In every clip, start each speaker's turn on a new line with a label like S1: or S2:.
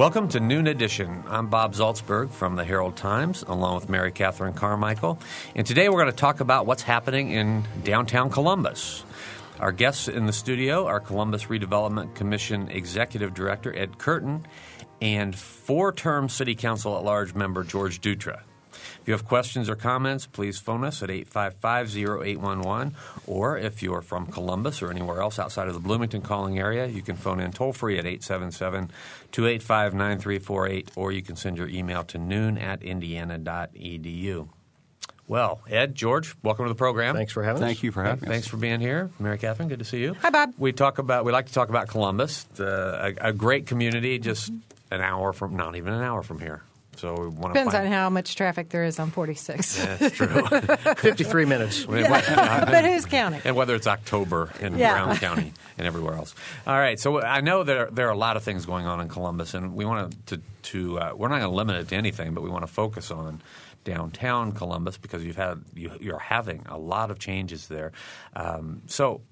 S1: Welcome to Noon Edition. I'm Bob Zaltsberg from the Herald Times, along with Mary Catherine Carmichael. And today we're going to talk about what's happening in downtown Columbus. Our guests in the studio are Columbus Redevelopment Commission Executive Director Ed Curtin and four term City Council at Large member George Dutra. If you have questions or comments, please phone us at 855 0811. Or if you're from Columbus or anywhere else outside of the Bloomington calling area, you can phone in toll free at 877 285 9348, or you can send your email to noon at indiana.edu. Well, Ed, George, welcome to the program.
S2: Thanks for having
S3: Thank
S2: us.
S3: you for having
S1: Thanks
S3: us.
S1: for being here, Mary Catherine. Good to see you.
S4: Hi, Bob.
S1: We talk about we like to talk about Columbus, the, a, a great community, just an hour from not even an hour from here. So we want
S4: Depends
S1: to
S4: on how much traffic there is on 46.
S1: Yeah, that's true.
S2: 53 minutes.
S4: but who's counting?
S1: and whether it's October in
S4: Yeah.
S1: Brown County and everywhere else. All right, so I know there there are a lot of things going on in Columbus, and we want to to uh, we're not going to limit it to anything, but we want to focus on downtown Columbus because you've had you, you're having a lot of changes there. Um, so.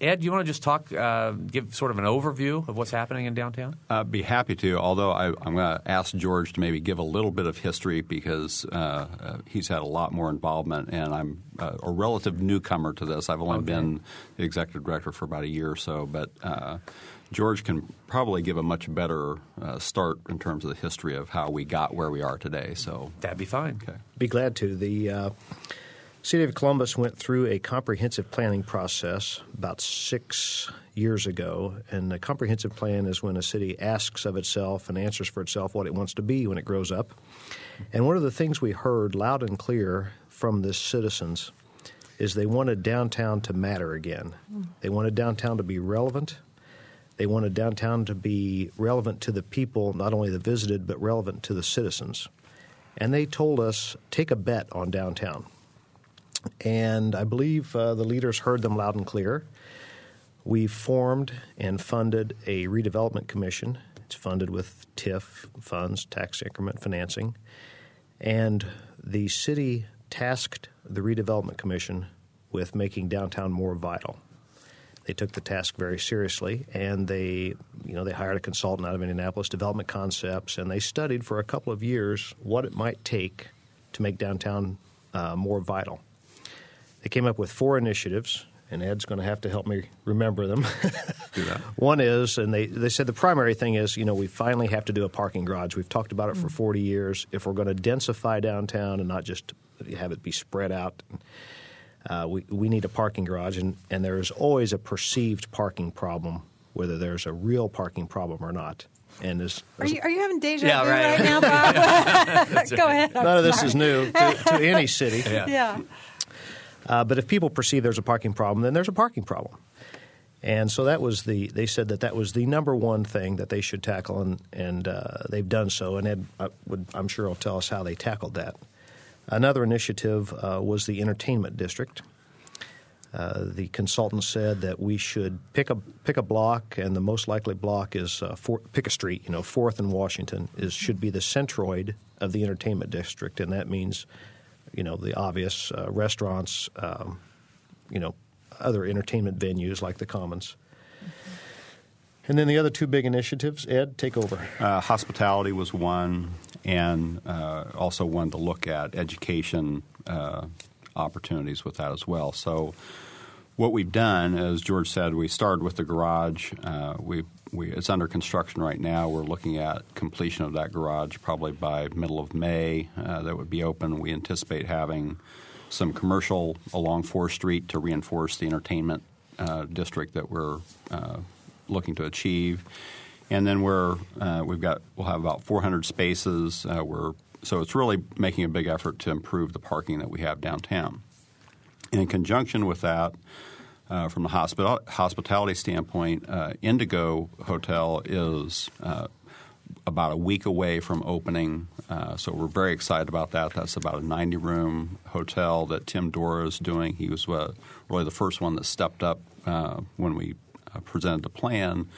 S1: Ed, do you want to just talk, uh, give sort of an overview of what's happening in downtown?
S3: I'd be happy to, although I, I'm going to ask George to maybe give a little bit of history because uh, uh, he's had a lot more involvement, and I'm uh, a relative newcomer to this. I've only been the executive director for about a year or so, but uh, George can probably give a much better uh, start in terms of the history of how we got where we are today. So,
S1: That'd be fine.
S3: okay.
S2: Be glad to. The uh, City of Columbus went through a comprehensive planning process about six years ago. And a comprehensive plan is when a city asks of itself and answers for itself what it wants to be when it grows up. And one of the things we heard loud and clear from the citizens is they wanted downtown to matter again. They wanted downtown to be relevant. They wanted downtown to be relevant to the people, not only the visited, but relevant to the citizens. And they told us, take a bet on downtown. And I believe uh, the leaders heard them loud and clear. We formed and funded a redevelopment commission. It's funded with TIF funds, tax increment financing. And the city tasked the redevelopment commission with making downtown more vital. They took the task very seriously, and they, you know, they hired a consultant out of Indianapolis, Development Concepts, and they studied for a couple of years what it might take to make downtown uh, more vital. They came up with four initiatives, and Ed's going to have to help me remember them.
S3: Do that.
S2: One is, and they, they said the primary thing is, you know, we finally have to do a parking garage. We've talked about it for 40 years. If we're going to densify downtown and not just have it be spread out, uh, we, we need a parking garage. And, and there is always a perceived parking problem, whether there's a real parking problem or not. And as,
S4: Are you, are you having deja
S1: Yeah,
S4: vu
S1: right.
S4: right, now, Bob? Go ahead. I'm
S2: none of this is new to, to any city.
S4: Yeah.
S2: Uh, but if people perceive there's a parking problem, then there's a parking problem. And so that was the. They said that that was the number one thing that they should tackle, and and uh, they've done so. And Ed would, I'm sure, will tell us how they tackled that. Another initiative uh, was the entertainment district. Uh, the consultant said that we should pick a pick a block, and the most likely block is uh, pick a street. You know, Fourth and Washington is should be the centroid of the entertainment district, and that means, you know, the obvious uh, restaurants, um, you know, other entertainment venues like the Commons. And then the other two big initiatives, Ed, take over.
S3: Uh, hospitality was one, and uh, also one to look at education uh, opportunities with that as well. So, what we've done, as George said, we started with the garage. Uh, we, we it's under construction right now. We're looking at completion of that garage probably by middle of May. Uh, that would be open. We anticipate having some commercial along Fourth Street to reinforce the entertainment uh, district that we're uh, looking to achieve. And then we're uh, we've got we'll have about 400 spaces. Uh, we're so it's really making a big effort to improve the parking that we have downtown. And in conjunction with that, uh, from the hospital, hospitality standpoint, uh, Indigo Hotel is uh, about a week away from opening. Uh, so we're very excited about that. That's about a 90 room hotel that Tim Dora is doing. He was uh, really the first one that stepped up when we presented the plan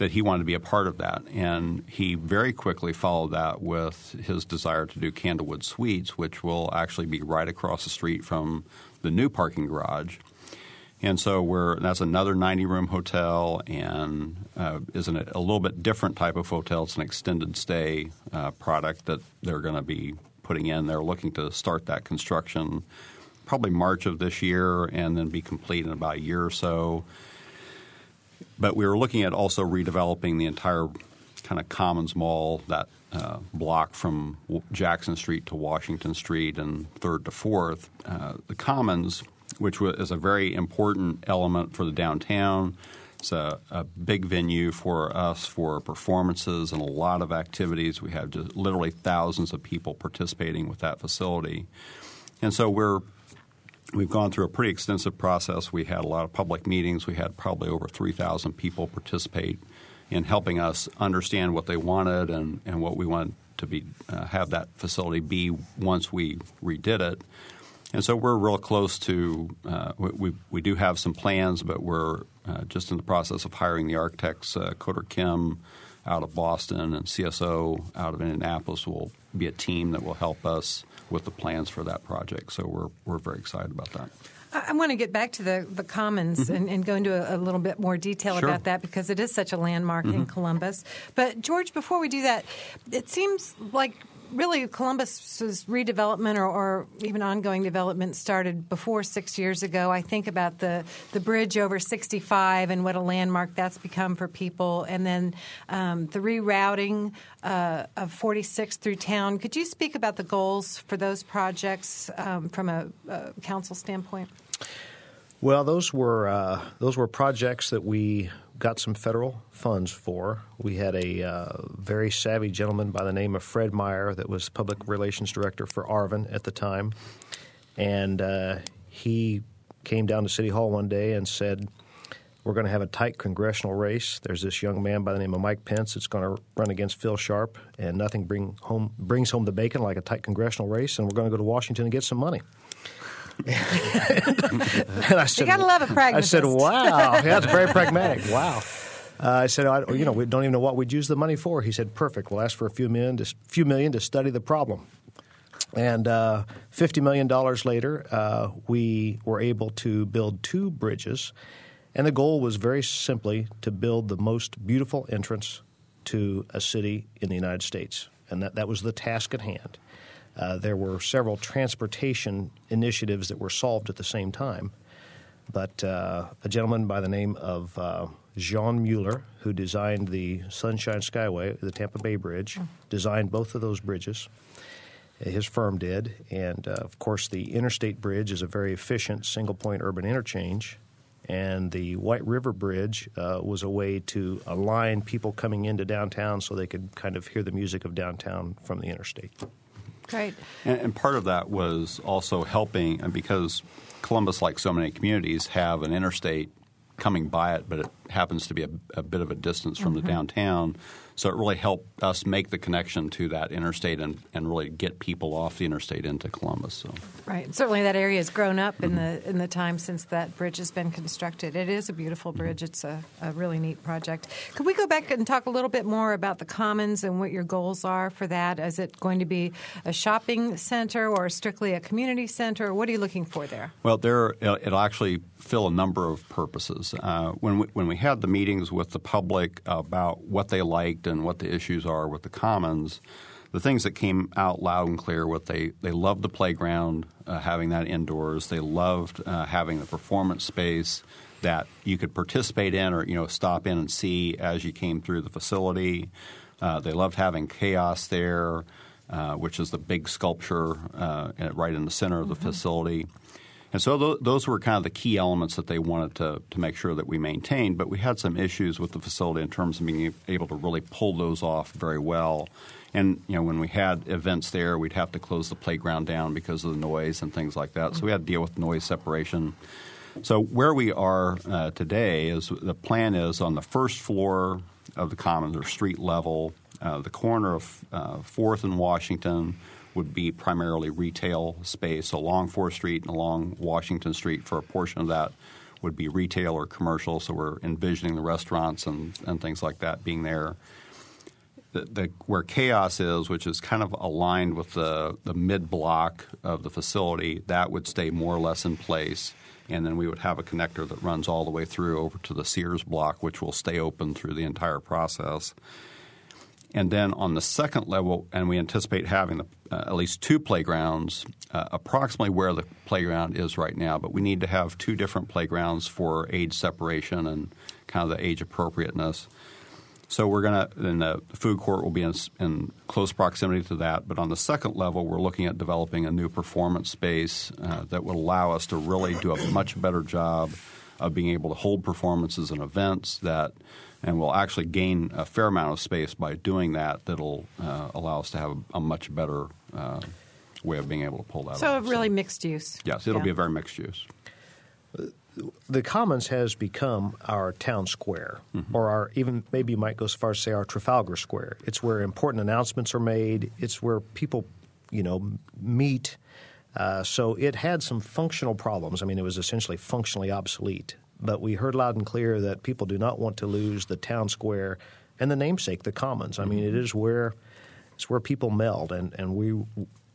S3: that he wanted to be a part of that. And he very quickly followed that with his desire to do Candlewood Suites, which will actually be right across the street from the new parking garage. And so we're that's another 90 room hotel and uh, is an, a little bit different type of hotel. It's an extended stay uh, product that they're going to be putting in. They're looking to start that construction probably March of this year and then be complete in about a year or so. But we were looking at also redeveloping the entire kind of Commons Mall, that uh, block from Jackson Street to Washington Street and Third to Fourth. Uh, the Commons which is a very important element for the downtown. It's a, a, big venue for us for performances and a lot of activities. We have just literally thousands of people participating with that facility, and so we're we've gone through a pretty extensive process. We had a lot of public meetings. We had probably over three thousand people participate in helping us understand what they wanted and, and what we wanted to be uh, have that facility be once we redid it. And so we're real close to. Uh, we we do have some plans, but we're uh, just in the process of hiring the architects. Uh, Koetter Kim out of Boston and CSO out of Indianapolis will be a team that will help us with the plans for that project. So we're we're very excited about that.
S4: I want to get back to the, the Commons mm-hmm. and, and, go into a, a, little bit more detail
S3: sure.
S4: about that because it is such a landmark mm-hmm. in Columbus. But, George, before we do that, it seems like really Columbus's redevelopment or, or, even ongoing development started before six years ago. I think about the, the bridge over 65 and what a landmark that's become for people, and then um, the rerouting uh, of 46 through town. Could you speak about the goals for those projects um, from a, a, council standpoint?
S2: Well, those were uh, those were projects that we got some federal funds for. We had a uh, very savvy gentleman by the name of Fred Meyer that was public relations director for Arvin at the time, and uh, he came down to City Hall one day and said, "We're going to have a tight congressional race. There's this young man by the name of Mike Pence that's going to run against Phil Sharp, and nothing bring home brings home the bacon like a tight congressional race. And we're going to go to Washington and get some money." and
S4: I said, you gotta love a pragmatist.
S2: I said, "Wow, yeah, it's very pragmatic. Wow." Uh, I said, I, "You know, we don't even know what we'd use the money for." He said, "Perfect. We'll ask for a few million, to, few million to study the problem." And uh, fifty million dollars later, uh, we were able to build two bridges, and the goal was very simply to build the most beautiful entrance to a city in the United States, and that that was the task at hand. Uh, there were several transportation initiatives that were solved at the same time. But uh, a gentleman by the name of uh, Jean Muller, who designed the Sunshine Skyway, the Tampa Bay Bridge, designed both of those bridges. His firm did. And uh, of course, the Interstate Bridge is a very efficient single point urban interchange. And the White River Bridge uh, was a way to align people coming into downtown so they could kind of hear the music of downtown from the interstate.
S3: And, and part of that was also helping, and because Columbus, like so many communities, have an interstate coming by it, but it happens to be a, a bit of a distance from mm-hmm. the downtown. So it really helped us make the connection to that interstate and, and really get people off the interstate into Columbus. So.
S4: Right. Certainly that area has grown up in the in the time since that bridge has been constructed. It is a beautiful bridge. Mm-hmm. It's a, a really neat project. Could we go back and talk a little bit more about the Commons and what your goals are for that? Is it going to be a shopping center or strictly a community center? What are you looking for there?
S3: Well, there it'll actually fill a number of purposes. Uh, when we, when we had the meetings with the public about what they liked and what the issues are with the commons, the things that came out loud and clear what they they loved the playground, uh, having that indoors. They loved uh, having the performance space that you could participate in or you know stop in and see as you came through the facility. Uh, they loved having chaos there, uh, which is the big sculpture uh, right in the center of the mm-hmm. facility. And so th- those were kind of the key elements that they wanted to, to make sure that we maintained. But we had some issues with the facility in terms of being able to really pull those off very well. And you know, when we had events there, we'd have to close the playground down because of the noise and things like that. So we had to deal with noise separation. So where we are uh, today is the plan is on the first floor of the commons or street level, uh, the corner of uh, Fourth and Washington would be primarily retail space. Along 4th Street and along Washington Street for a portion of that would be retail or commercial. So we're envisioning the restaurants and, and things like that being there. The, the, where chaos is, which is kind of aligned with the, the mid block of the facility, that would stay more or less in place. and then we would have a connector that runs all the way through over to the Sears block, which will stay open through the entire process. And then on the second level, and we anticipate having the, uh, at least two playgrounds, uh, approximately where the playground is right now. But we need to have two different playgrounds for age separation and kind of the age appropriateness. So we're going to, and the food court will be in, in, close proximity to that. But on the second level, we're looking at developing a new performance space uh, that would allow us to really do a much better job of being able to hold performances and events that – and we'll actually gain a fair amount of space by doing that. That'll uh, allow us to have a, a much better uh, way of being able to pull that.
S4: So
S3: off.
S4: really so, mixed use.
S3: Yes, it'll yeah. be a very mixed use.
S2: The Commons has become our town square, mm-hmm. or our even maybe you might go so far as to say our Trafalgar Square. It's where important announcements are made. It's where people, you know, meet. Uh, so it had some functional problems. I mean, it was essentially functionally obsolete but we heard loud and clear that people do not want to lose the town square and the namesake, the commons. I mean, it is where it's where people meld, and, and we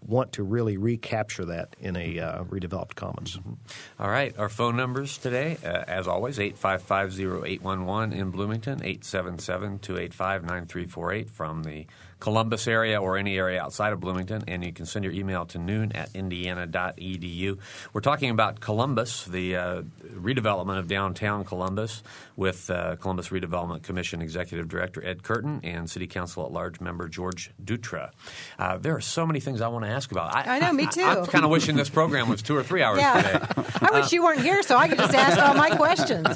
S2: want to really recapture that in a uh, redeveloped commons. Mm-hmm.
S1: All right. Our phone numbers today, uh, as always, 855-0811 in Bloomington, 877-285-9348 from the Columbus area or any area outside of Bloomington, and you can send your email to noon at indiana.edu. We're talking about Columbus, the uh, redevelopment of downtown Columbus, with uh, Columbus Redevelopment Commission Executive Director Ed Curtin and City Council at Large member George Dutra. Uh, there are so many things I want to ask about.
S4: I, I know, me too.
S1: I, am kind of wishing this program was two or three hours
S4: yeah.
S1: today.
S4: I wish you weren't here so I could just ask all my questions.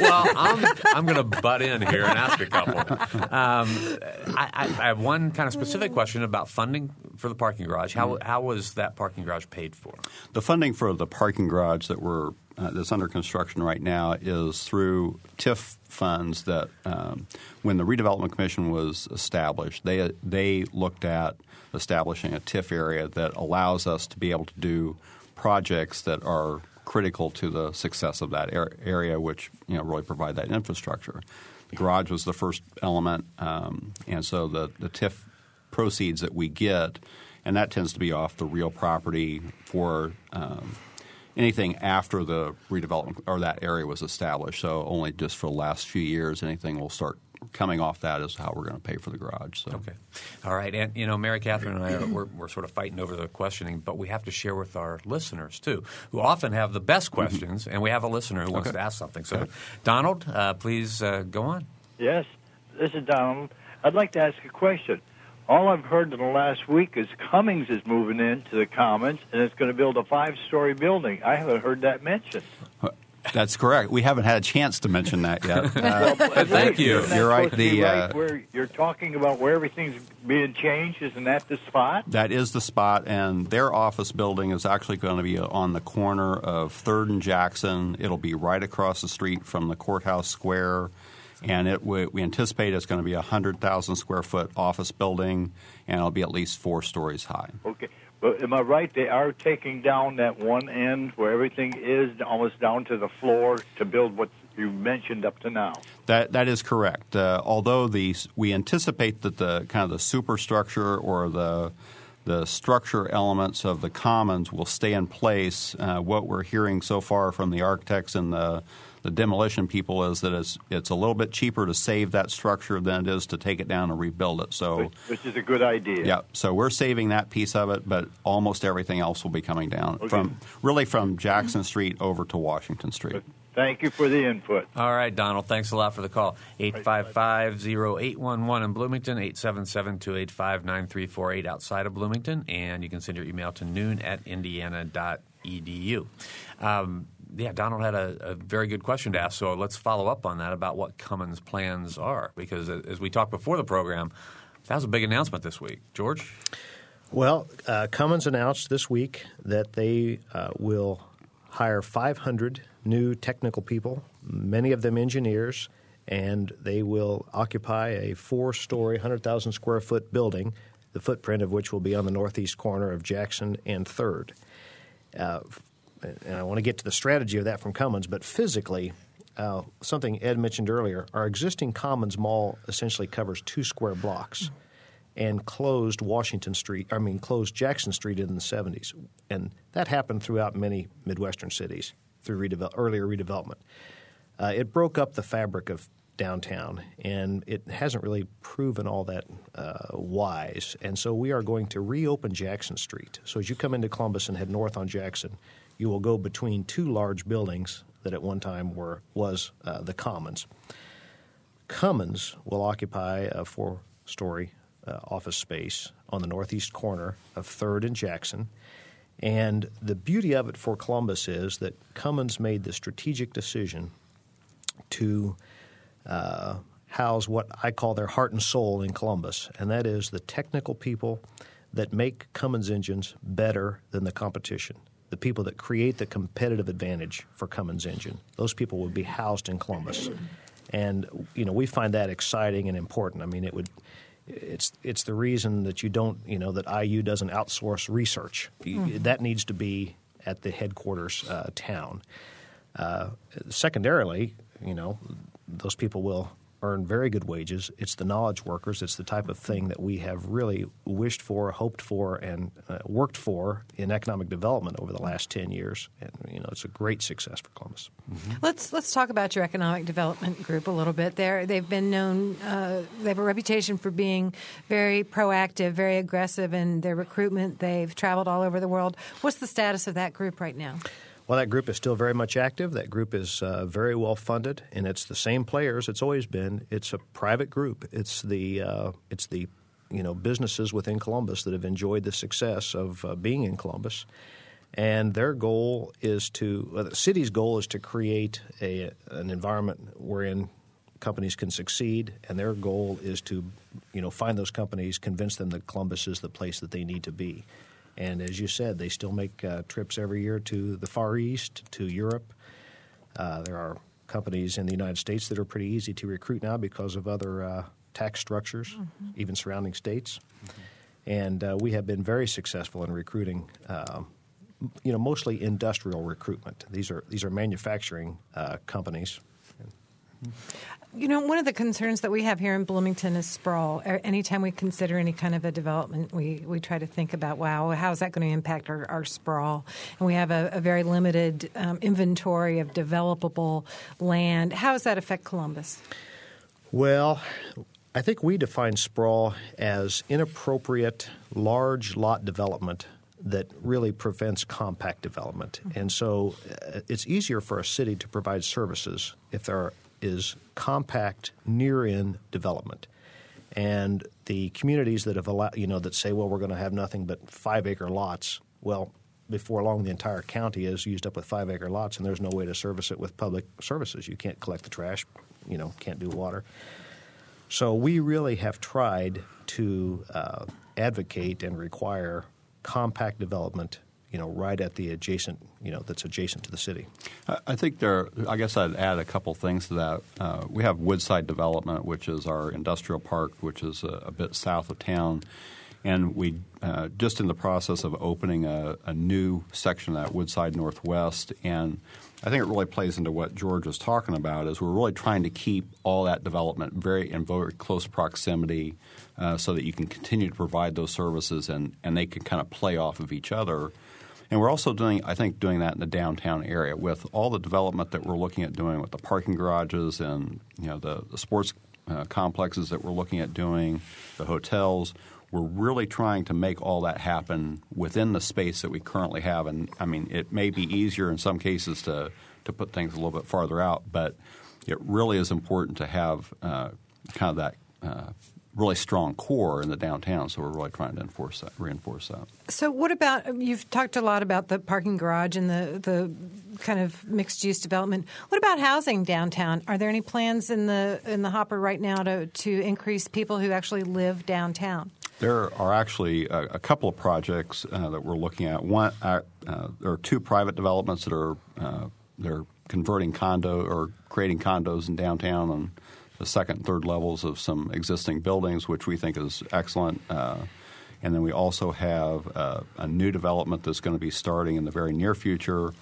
S1: well, I'm, I'm going to butt in here and ask a couple. Um, I, I have one kind of specific question about funding for the parking garage. How, how was that parking garage paid for?
S3: The funding for the parking garage that we're uh, that's under construction right now is through TIF funds that um, when the redevelopment commission was established, they they looked at establishing a TIF area that allows us to be able to do projects that are critical to the success of that area, which you know really provide that infrastructure. The garage was the first element, um, and so the, the TIF proceeds that we get, and that tends to be off the real property for um, anything after the redevelopment or that area was established. So only just for the last few years, anything will start coming off that is how we're going to pay for the garage. So.
S1: Okay, all right, and you know, Mary Catherine and I are we're, we're, sort of fighting over the questioning, but we have to share with our listeners too, who often have the best mm-hmm. questions, mm-hmm. and we have a listener who wants to ask something. So, okay. Donald, uh, please uh, go on.
S5: Yes, this is Donald. I'd like to ask a question. All I've heard in the last week is Cummins is moving into the Commons and it's going to build a five-story building. I haven't heard that mentioned.
S3: That's correct. We haven't had a chance to mention that yet. Uh,
S1: well, Thank you.
S3: You're right. The
S5: right uh, where you're talking about where everything's being changed. Isn't that the spot?
S3: That is the spot, and their office building is actually going to be on the corner of Third and Jackson. It'll be right across the street from the courthouse square, and it we, we anticipate it's going to be a hundred thousand square foot office building, and it'll be at least four stories high.
S5: Okay. But am I right? They are taking down that one end where everything is almost down to the floor to build what you mentioned up to now.
S3: That that is correct. Uh, although the we anticipate that the kind of the superstructure or the the structure elements of the commons will stay in place. Uh, what we're hearing so far from the architects and the the demolition people is that it's it's a little bit cheaper to save that structure than it is to take it down and rebuild it. So,
S5: which, which is a good idea.
S3: Yeah. So we're saving that piece of it, but almost everything else will be coming down okay. from really from Jackson Street over to Washington Street.
S5: Thank you for the input.
S1: All right, Donald. Thanks a lot for the call. 855-0811 in Bloomington, 877-285-9348 outside of Bloomington. And you can send your email to noon at indiana.edu. Um, yeah, Donald had a, a, very good question to ask. So let's follow up on that about what Cummins' plans are, because as we talked before the program, that was a big announcement this week. George.
S2: Well, uh, Cummins announced this week that they uh, will hire 500 new technical people, many of them engineers, and they will occupy a four-story, 100,000 square foot building, the footprint of which will be on the northeast corner of Jackson and Third. Uh, and I want to get to the strategy of that from Cummins, but physically, uh, something Ed mentioned earlier, our existing Commons Mall essentially covers two square blocks and closed Washington Street, I mean, closed Jackson Street in the 70s. And that happened throughout many Midwestern cities. through earlier redevelopment. Uh, it broke up the fabric of downtown, and it hasn't really proven all that uh, wise. And so we are going to reopen Jackson Street. So as you come into Columbus and head north on Jackson, you will go between two large buildings that at one time were was uh, the Commons. Cummins will occupy a four-story uh, office space on the northeast corner of Third and Jackson. And the beauty of it for Columbus is that Cummins made the strategic decision to uh, house what I call their heart and soul in Columbus, and that is the technical people that make Cummins engines better than the competition. The people that create the competitive advantage for Cummins engine. Those people would be housed in Columbus. And you know, we find that exciting and important. I mean, it would it's it's the reason that you don't you know that IU doesn't outsource research. Mm-hmm. That needs to be at the headquarters uh, town. Uh, secondarily, you know, those people will earn very good wages. It's the knowledge workers. It's the type of thing that we have really wished for, hoped for, and uh, worked for in economic development over the last ten years. And you know, it's a great success for Columbus.
S4: Mm-hmm. Let's let's talk about your economic development group a little bit. There, they've been known. Uh, they have a reputation for being very proactive, very aggressive in their recruitment. They've traveled all over the world. What's the status of that group right now?
S2: Well, that group is still very much active. That group is uh, very well funded, and it's the same players it's always been. It's a private group. It's the uh, it's the you know businesses within Columbus that have enjoyed the success of uh, being in Columbus, and their goal is to the city's goal is to create a an environment wherein companies can succeed, and their goal is to you know find those companies, convince them that Columbus is the place that they need to be. And as you said, they still make uh, trips every year to the Far East, to Europe. Uh, there are companies in the United States that are pretty easy to recruit now because of other uh, tax structures, mm-hmm. even surrounding states. Mm-hmm. And uh, we have been very successful in recruiting. Um, you know, mostly industrial recruitment. These are these are manufacturing uh, companies.
S4: You know, one of the concerns that we have here in Bloomington is sprawl. Anytime we consider any kind of a development, we, we try to think about, wow, how is that going to impact our, our sprawl? And we have a, a very limited um, inventory of developable land. How does that affect Columbus?
S2: Well, I think we define sprawl as inappropriate large lot development that really prevents compact development. Mm-hmm. And so uh, it's easier for a city to provide services if there are is compact near in development. And the communities that have allowed, you know, that say, well, we're going to have nothing but five acre lots, well, before long, the entire county is used up with five acre lots, and there's no way to service it with public services. You can't collect the trash, you know, can't do water. So we really have tried to uh, advocate and require compact development you know, right at the adjacent, you know, that's adjacent to the city.
S3: I think there. I guess I'd add a couple things to that. Uh, we have Woodside Development, which is our industrial park, which is a, a bit south of town, and we uh, just in the process of opening a, a, new section of that Woodside Northwest, and I think it really plays into what George was talking about. Is we're really trying to keep all that development very in very close proximity, uh, so that you can continue to provide those services and and they can kind of play off of each other. And we're also doing, I think, doing that in the downtown area with all the development that we're looking at doing with the parking garages and you know the, the sports uh, complexes that we're looking at doing, the hotels. We're really trying to make all that happen within the space that we currently have. And I mean, it may be easier in some cases to to put things a little bit farther out, but it really is important to have uh, kind of that uh, really strong core in the downtown, so we're really trying to enforce that, reinforce that.
S4: So, what about you've talked a lot about the parking garage and the the kind of mixed use development. What about housing downtown? Are there any plans in the in the hopper right now to to increase people who actually live downtown?
S3: There are actually a, a couple of projects uh, that we're looking at. One, uh, uh, there are two private developments that are uh, they're converting condo or creating condos in downtown and the second and third levels of some existing buildings, which we think is excellent. Uh, and then we also have uh, a new development that's going to be starting in the very near future,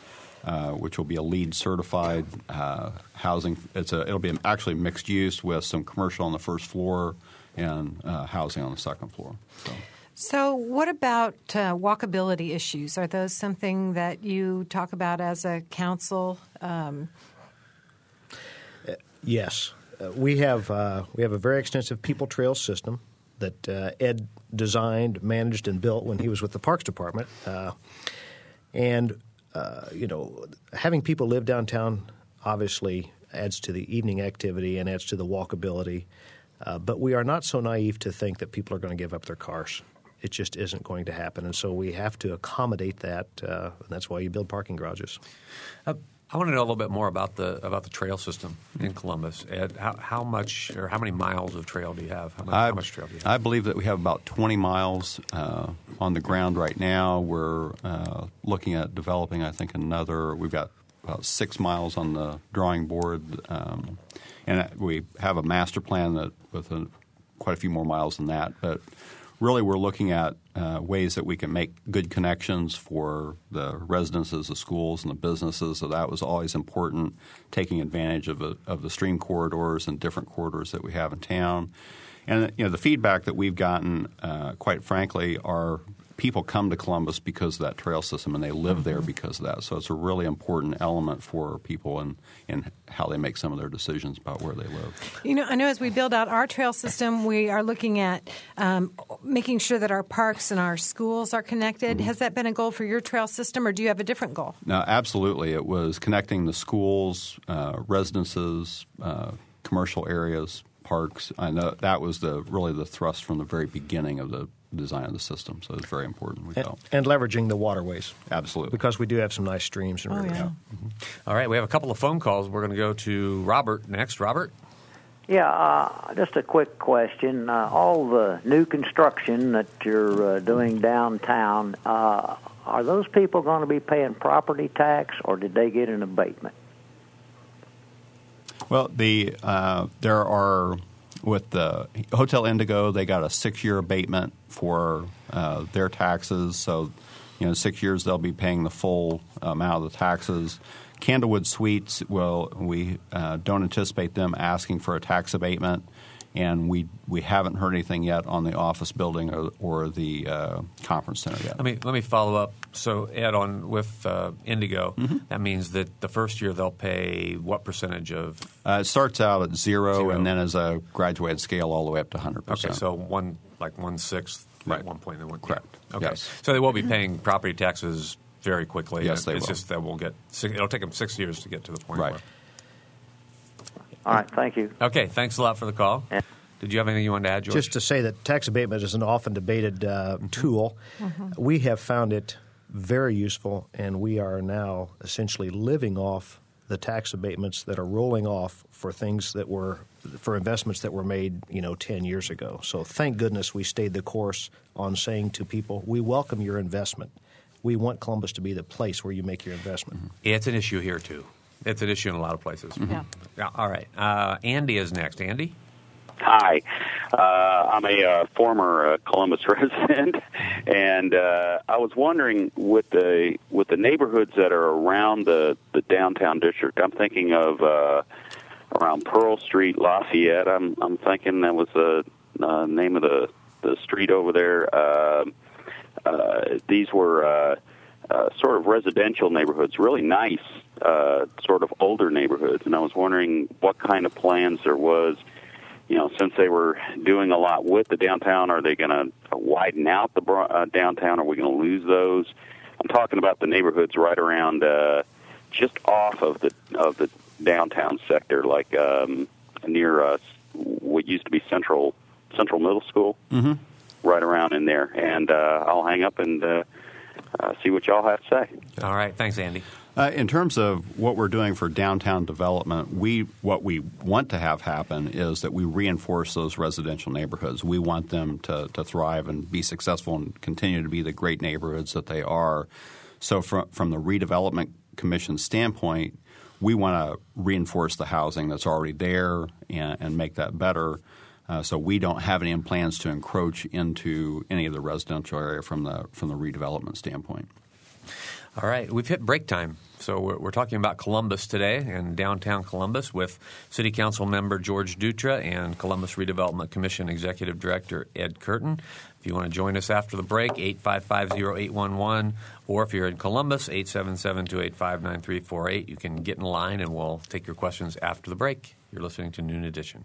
S3: uh, which will be a LEED certified uh, housing. It's a, it'll be actually mixed use with some commercial on the first floor and uh, housing on the second floor. So.
S4: So, what about uh, walkability issues? Are those something that you talk about as a council? Um,
S2: Yes, we have uh, we have a very extensive people trail system that uh, Ed designed, managed, and built when he was with the Parks Department, uh, and uh, you know, having people live downtown obviously adds to the evening activity and adds to the walkability. Uh, but we are not so naive to think that people are going to give up their cars. It just isn't going to happen, and so we have to accommodate that. and that's why you build parking garages.
S1: I want to know a little bit more about the about the trail system in Columbus. Ed, how, how much or how many miles of trail do you have? How much,
S3: I,
S1: how much trail do you have?
S3: I believe that we have about 20 miles uh, on the ground right now. We're uh, looking at developing, I think, another. We've got about six miles on the drawing board, um, and we have a master plan that with a, quite a few more miles than that. But really we're looking at uh, ways that we can make good connections for the residences, the schools, and the businesses. So that was always important, taking advantage of, a, of the stream corridors and different corridors that we have in town. And you know the feedback that we've gotten, uh, quite frankly, are people come to Columbus because of that trail system and they live mm-hmm. there because of that. So it's a really important element for people and in, in how they make some of their decisions about where they live.
S4: You know, I know as we build out our trail system, we are looking at um, making sure that our parks and our schools are connected. Mm-hmm. Has that been a goal for your trail system, or do you have a different goal?
S3: No, absolutely. It was connecting the schools, uh, residences, uh, commercial areas, parks. I know that was the really the thrust from the very beginning of the design of the system. So it's very important. We
S2: and,
S3: felt
S2: and leveraging the waterways,
S3: absolutely,
S2: because we do have some nice streams and
S4: oh,
S2: rivers.
S4: Yeah.
S1: Mm-hmm. All right, we have a couple of phone calls. We're going to go to Robert next. Robert.
S6: Yeah, uh, just a quick question. Uh, all the new construction that you're uh, doing downtown, uh, are those people going to be paying property tax, or did they get an abatement?
S3: Well, the uh, there are with the Hotel Indigo, they got a six-year abatement for uh, their taxes. So, you know, six years they'll be paying the full amount of the taxes. Candlewood Suites, well, we uh, don't anticipate them asking for a tax abatement and we we haven't heard anything yet on the office building or, or the uh, conference center yet.
S1: Let me let me follow up. So, add on with uh, Indigo, mm-hmm. that means that the first year they'll pay what percentage of?
S3: Uh, it starts out at zero, zero, and then as a graduated scale all the way up to hundred percent.
S1: Okay, so one like one sixth
S3: right.
S1: at one point.
S3: Correct.
S1: Okay,
S3: yes.
S1: so they will be paying property taxes very quickly.
S3: Yes, they
S1: it's
S3: will.
S1: just that we'll get. It'll take them six years to get to the point.
S3: Right.
S1: Where,
S6: all right, thank you.
S1: Okay, thanks a lot for the call.
S6: Yeah.
S1: Did you have anything you wanted to add, George?
S2: Just to say that tax abatement is an often debated uh, mm-hmm. tool. Mm-hmm. We have found it very useful, and we are now essentially living off the tax abatements that are rolling off for things that were for investments that were made, you know, 10 years ago. So thank goodness we stayed the course on saying to people, we welcome your investment. We want Columbus to be the place where you make your investment. Mm-hmm.
S1: It's an issue here too. It's an issue in a lot of places.
S4: Mm-hmm. Yeah.
S1: yeah. All right. Uh, Andy is next. Andy?
S7: Hi, uh, I'm a uh, former uh, Columbus resident, and uh, I was wondering with the with the neighborhoods that are around the the downtown district. I'm thinking of uh, around Pearl Street, Lafayette. I'm I'm thinking that was the uh, name of the the street over there. Uh, uh, these were. Uh, uh, sort of residential neighborhoods, really nice, uh, sort of older neighborhoods. And I was wondering what kind of plans there was you know, since they were doing a lot with the downtown, are they going to widen out the uh, downtown? Are we going to lose those? I'm talking about the neighborhoods right around, uh, just off of the of the downtown sector, like um, near uh, what used to be Central Central Middle School,
S3: mm-hmm.
S7: right around in there. And uh, I'll hang up and uh, uh, see what y'all have to say.
S1: All right, thanks, Andy.
S3: Uh, in terms of what we're doing for downtown development, we what we want to have happen is that we reinforce those residential neighborhoods. We want them to, to thrive and be successful and continue to be the great neighborhoods that they are. So, from from the redevelopment commission standpoint, we want to reinforce the housing that's already there and, and make that better. Uh, so we don't have any plans to encroach into any of the residential area from the from the redevelopment standpoint.
S1: All right, we've hit break time. So we're, we're, talking about Columbus today and downtown Columbus with City Council member George Dutra and Columbus Redevelopment Commission Executive Director Ed Curtin. If you want to join us after the break, 855-0811, or if you're in Columbus, 877-285-9348, you can get in line and we'll take your questions after the break. You're listening to Noon Edition.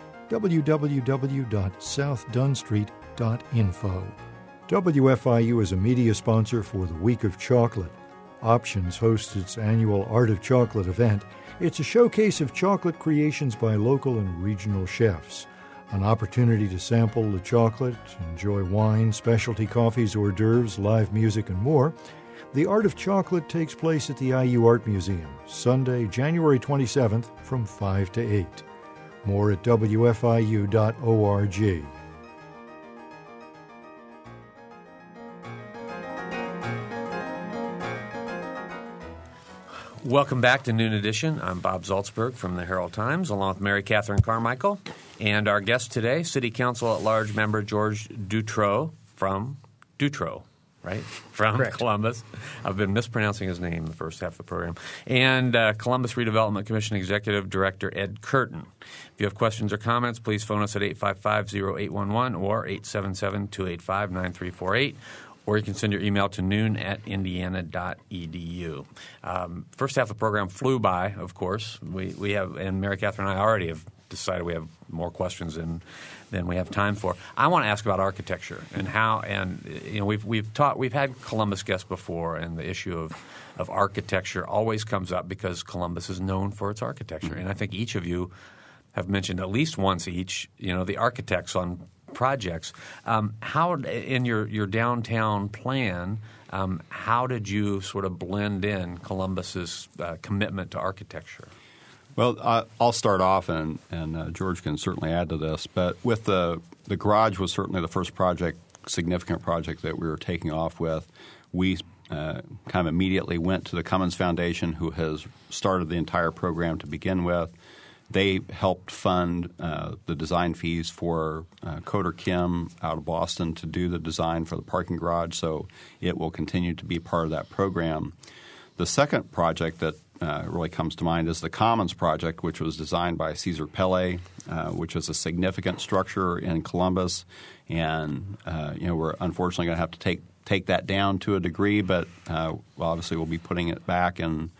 S8: www.southdunstreet.info. WFIU is a media sponsor for the Week of Chocolate. Options hosts its annual Art of Chocolate event. It's a showcase of chocolate creations by local and regional chefs. An opportunity to sample the chocolate, enjoy wine, specialty coffees, hors d'oeuvres, live music, and more. The Art of Chocolate takes place at the IU Art Museum, Sunday, January 27th from 5 to 8. More at WFIU.org.
S1: Welcome back to Noon Edition. I'm Bob Zaltsberg from the Herald Times, along with Mary Catherine Carmichael, and our guest today, City Council at Large member George Dutro from Dutro right, from
S2: Correct.
S1: Columbus. I've been mispronouncing his name the first half of the program. And uh, Columbus Redevelopment Commission Executive Director Ed Curtin. If you have questions or comments, please phone us at 855-0811 or 877-285-9348 or you can send your email to noon at indiana.edu. Um, first half of the program flew by, of course. We, we have, and Mary Catherine and I already have decided we have more questions than than we have time for. I want to ask about architecture and how and you know we've we've taught we've had Columbus guests before and the issue of of architecture always comes up because Columbus is known for its architecture and I think each of you have mentioned at least once each you know the architects on projects. Um, how in your your downtown plan? Um, how did you sort of blend in Columbus's uh, commitment to architecture?
S3: Well, uh, I'll start off, and, and uh, George can certainly add to this. But with the the garage was certainly the first project, significant project that we were taking off with. We uh, kind of immediately went to the Cummins Foundation, who has started the entire program to begin with. They helped fund uh, the design fees for uh, Koetter Kim out of Boston to do the design for the parking garage, so it will continue to be part of that program. The second project that uh, really comes to mind is the Commons Project, which was designed by Cesar Pelli, uh, which is a significant structure in Columbus. And uh, you know we're unfortunately going to have to take take that down to a degree, but uh, obviously we'll be putting it back in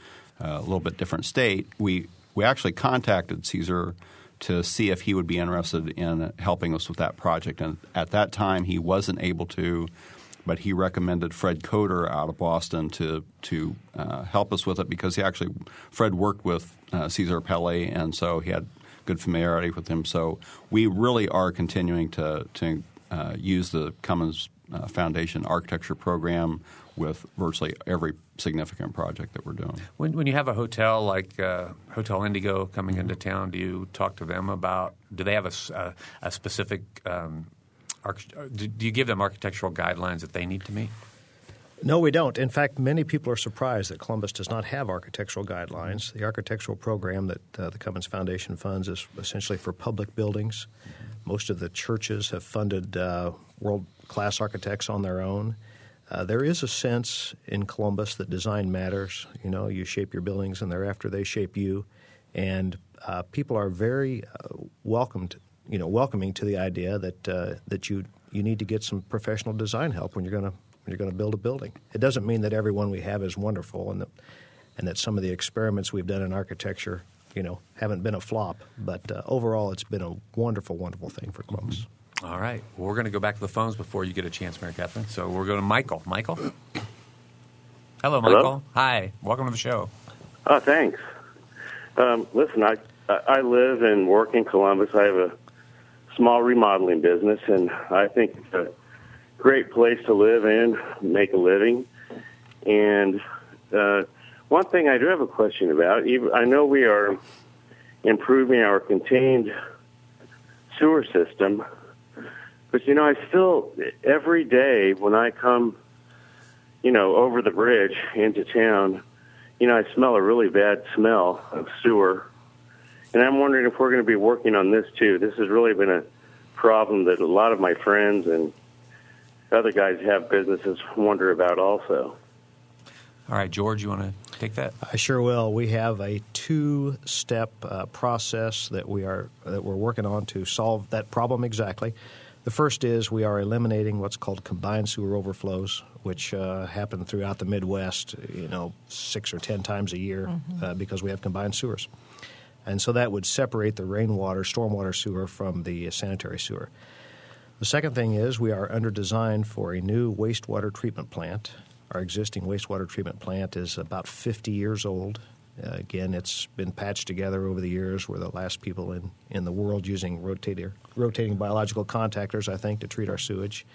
S3: uh, a little bit different state. We we actually contacted Cesar to see if he would be interested in helping us with that project, and at that time he wasn't able to but he recommended Fred Koetter out of Boston to to uh, help us with it because he actually Fred worked with uh, Cesar Pelli, and so he had good familiarity with him. So we really are continuing to to uh, use the Cummins uh, Foundation architecture program with virtually every significant project that we're doing.
S1: When, when you have a hotel like uh, Hotel Indigo coming into town, do you talk to them about? Do they have a, a, a specific um, do you give them architectural guidelines that they need to meet?
S2: No, we don't. In fact, many people are surprised that Columbus does not have architectural guidelines. The architectural program that uh, the Cummins Foundation funds is essentially for public buildings. Most of the churches have funded uh, world class architects on their own. Uh, there is a sense in Columbus that design matters. You know, you shape your buildings and thereafter they shape you. And uh, people are very uh, welcomed you know welcoming to the idea that uh, that you you need to get some professional design help when you're going to when you're going to build a building. It doesn't mean that everyone we have is wonderful and that and that some of the experiments we've done in architecture you know haven't been a flop, but uh, overall it's been a wonderful wonderful thing for Columbus.
S1: Mm-hmm. All right, well, we're going to go back to the phones before you get a chance, Mary Catherine. So we're going to Michael. Michael. Hello,
S9: Hello?
S1: Michael. Hi. Welcome to the show.
S9: Oh, thanks. Um, listen, I I live and work in Columbus. I have a small remodeling business, and I think it's a great place to live and make a living. And uh, one thing I do have a question about. I know we are improving our contained sewer system, but you know, I still every day when I come, you know, over the bridge into town, you know, I smell a really bad smell of sewer. And I'm wondering if we're going to be working on this too. This has really been a problem that a lot of my friends and other guys have businesses wonder about also.
S1: All right, George, you want to take that?
S2: I sure will. We have a two-step uh, process that we are that we're working on to solve that problem exactly. The first is we are eliminating what's called combined sewer overflows, which uh, happen throughout the Midwest, you know, six or ten times a year uh, because we have combined sewers. And so that would separate the rainwater, stormwater sewer from the sanitary sewer. The second thing is we are under design for a new wastewater treatment plant. Our existing wastewater treatment plant is about 50 years old. Uh, again, it's been patched together over the years. We're the last people in, in the world using rotator, rotating biological contactors, I think, to treat our sewage.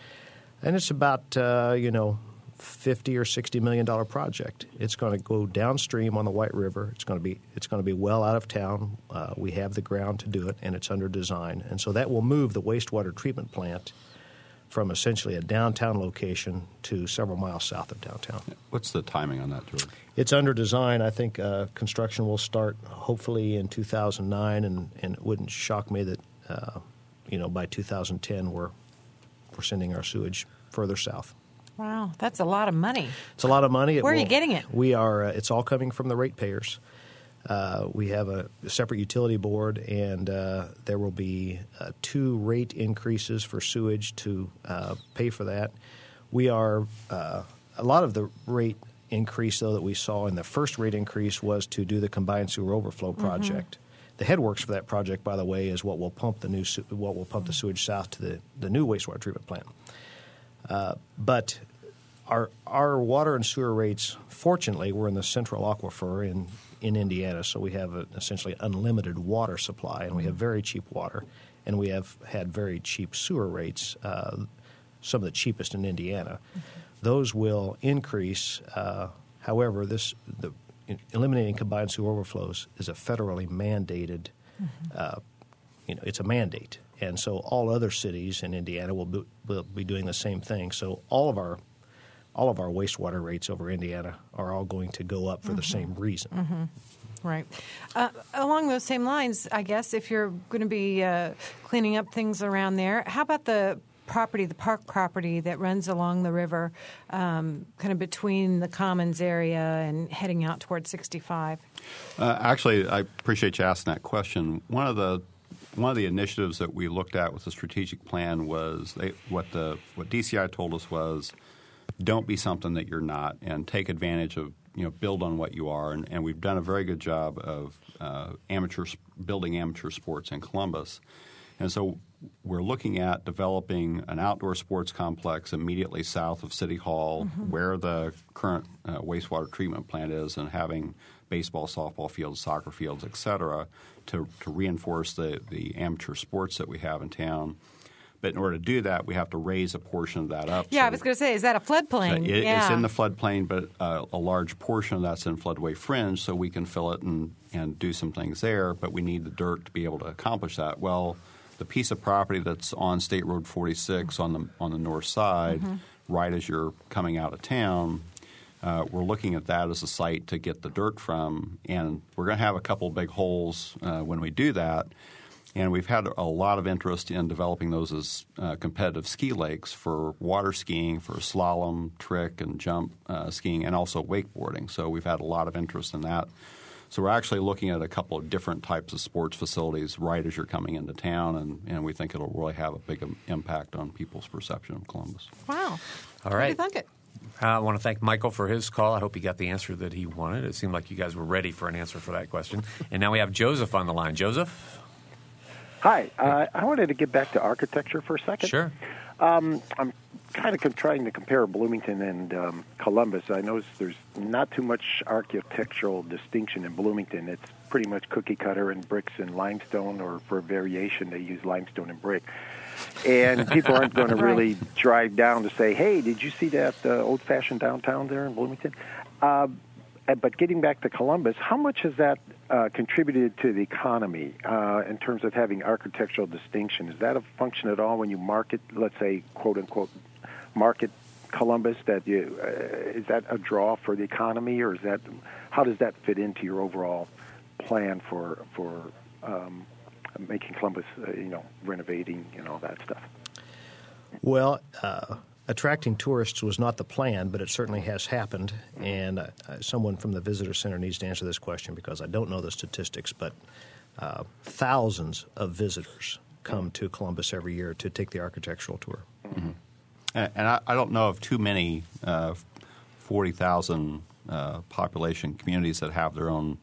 S2: And it's about, uh, you know, 50 or 60 million dollar project. It's going to go downstream on the White River. It's going to be it's going to be well out of town. Uh, we have the ground to do it, and it's under design. And so that will move the wastewater treatment plant from essentially a downtown location to several miles south of downtown.
S3: What's the timing on that, George?
S2: It's under design. I think uh, construction will start hopefully in 2009, and, and it wouldn't shock me that uh, you know by 2010 we're we're sending our sewage further south.
S4: Wow, that's a lot of money.
S2: It's a lot of money. It
S4: Where are you getting it?
S2: We are. Uh, it's all coming from the ratepayers. Uh, we have a separate utility board, and uh, there will be uh, two rate increases for sewage to uh, pay for that. We are uh, a lot of the rate increase, though, that we saw in the first rate increase was to do the combined sewer overflow project. The headworks for that project, by the way, is what will pump the new what will pump the sewage south to the, the new wastewater treatment plant. Uh, but our our water and sewer rates, fortunately, we're in the central aquifer in in Indiana, so we have a, essentially unlimited water supply, and we have very cheap water, and we have had very cheap sewer rates, uh, some of the cheapest in Indiana. Those will increase. Uh, however, this the eliminating combined sewer overflows is a federally mandated. Uh, you know, it's a mandate, and so all other cities in Indiana will be, will be doing the same thing. So all of our all of our wastewater rates over Indiana are all going to go up for the same reason.
S4: Right. Uh, along those same lines, I guess, if you're going to be uh, cleaning up things around there, how about the property, the park property that runs along the river, um, kind of between the Commons area and heading out towards 65?
S3: Uh, actually, I appreciate you asking that question. One of the one of the initiatives that we looked at with the strategic plan was they, what the what DCI told us was don't be something that you're not, and take advantage of you know build on what you are. And, and we've done a very good job of uh, amateur building amateur sports in Columbus. And so we're looking at developing an outdoor sports complex immediately south of City Hall, where the current uh, wastewater treatment plant is, and having baseball, softball fields, soccer fields, et cetera, to, to reinforce the, the amateur sports that we have in town. But in order to do that, we have to raise a portion of that up.
S4: Yeah,
S3: so
S4: I was going to say, is that a floodplain?
S3: it-
S4: yeah.
S3: It's in the floodplain, but uh, a large portion of that's in floodway fringe, so we can fill it and, and do some things there. But we need the dirt to be able to accomplish that. Well, the piece of property that's on State Road 46 on the on the north side, right as you're coming out of town, uh, we're looking at that as a site to get the dirt from, and we're going to have a couple big holes uh, when we do that. And we've had a lot of interest in developing those as uh, competitive ski lakes for water skiing, for slalom, trick, and jump uh, skiing, and also wakeboarding. So we've had a lot of interest in that. So we're actually looking at a couple of different types of sports facilities right as you're coming into town, and, and we think it'll really have a big impact on people's perception of Columbus.
S4: wow.
S1: All
S4: What do you think it?
S1: I want to thank Michael for his call. I hope he got the answer that he wanted. It seemed like you guys were ready for an answer for that question. And now we have Joseph on the line. Joseph?
S10: Hi, uh, I wanted to get back to architecture for a second.
S1: Sure.
S10: Um, I'm kind of trying to compare Bloomington and um, Columbus. I notice there's not too much architectural distinction in Bloomington. It's pretty much cookie cutter and bricks and limestone, or for variation, they use limestone and brick. And people aren't going to really drive down to say, "Hey, did you see that uh, old-fashioned downtown there in Bloomington?" Uh, but getting back to Columbus, how much has that uh, contributed to the economy uh, in terms of having architectural distinction? Is that a function at all when you market, let's say, quote unquote, market Columbus? That you uh, is that a draw for the economy, or is that how does that fit into your overall plan for for um, making Columbus, uh, you know, renovating and all that stuff?
S2: Well, uh, attracting tourists was not the plan, but it certainly has happened. And uh, someone from the visitor center needs to answer this question because I don't know the statistics, but uh, thousands of visitors come to Columbus every year to take the architectural tour.
S3: Mm-hmm. And, and I, I, don't know of too many uh, 40,000 uh, population communities that have their own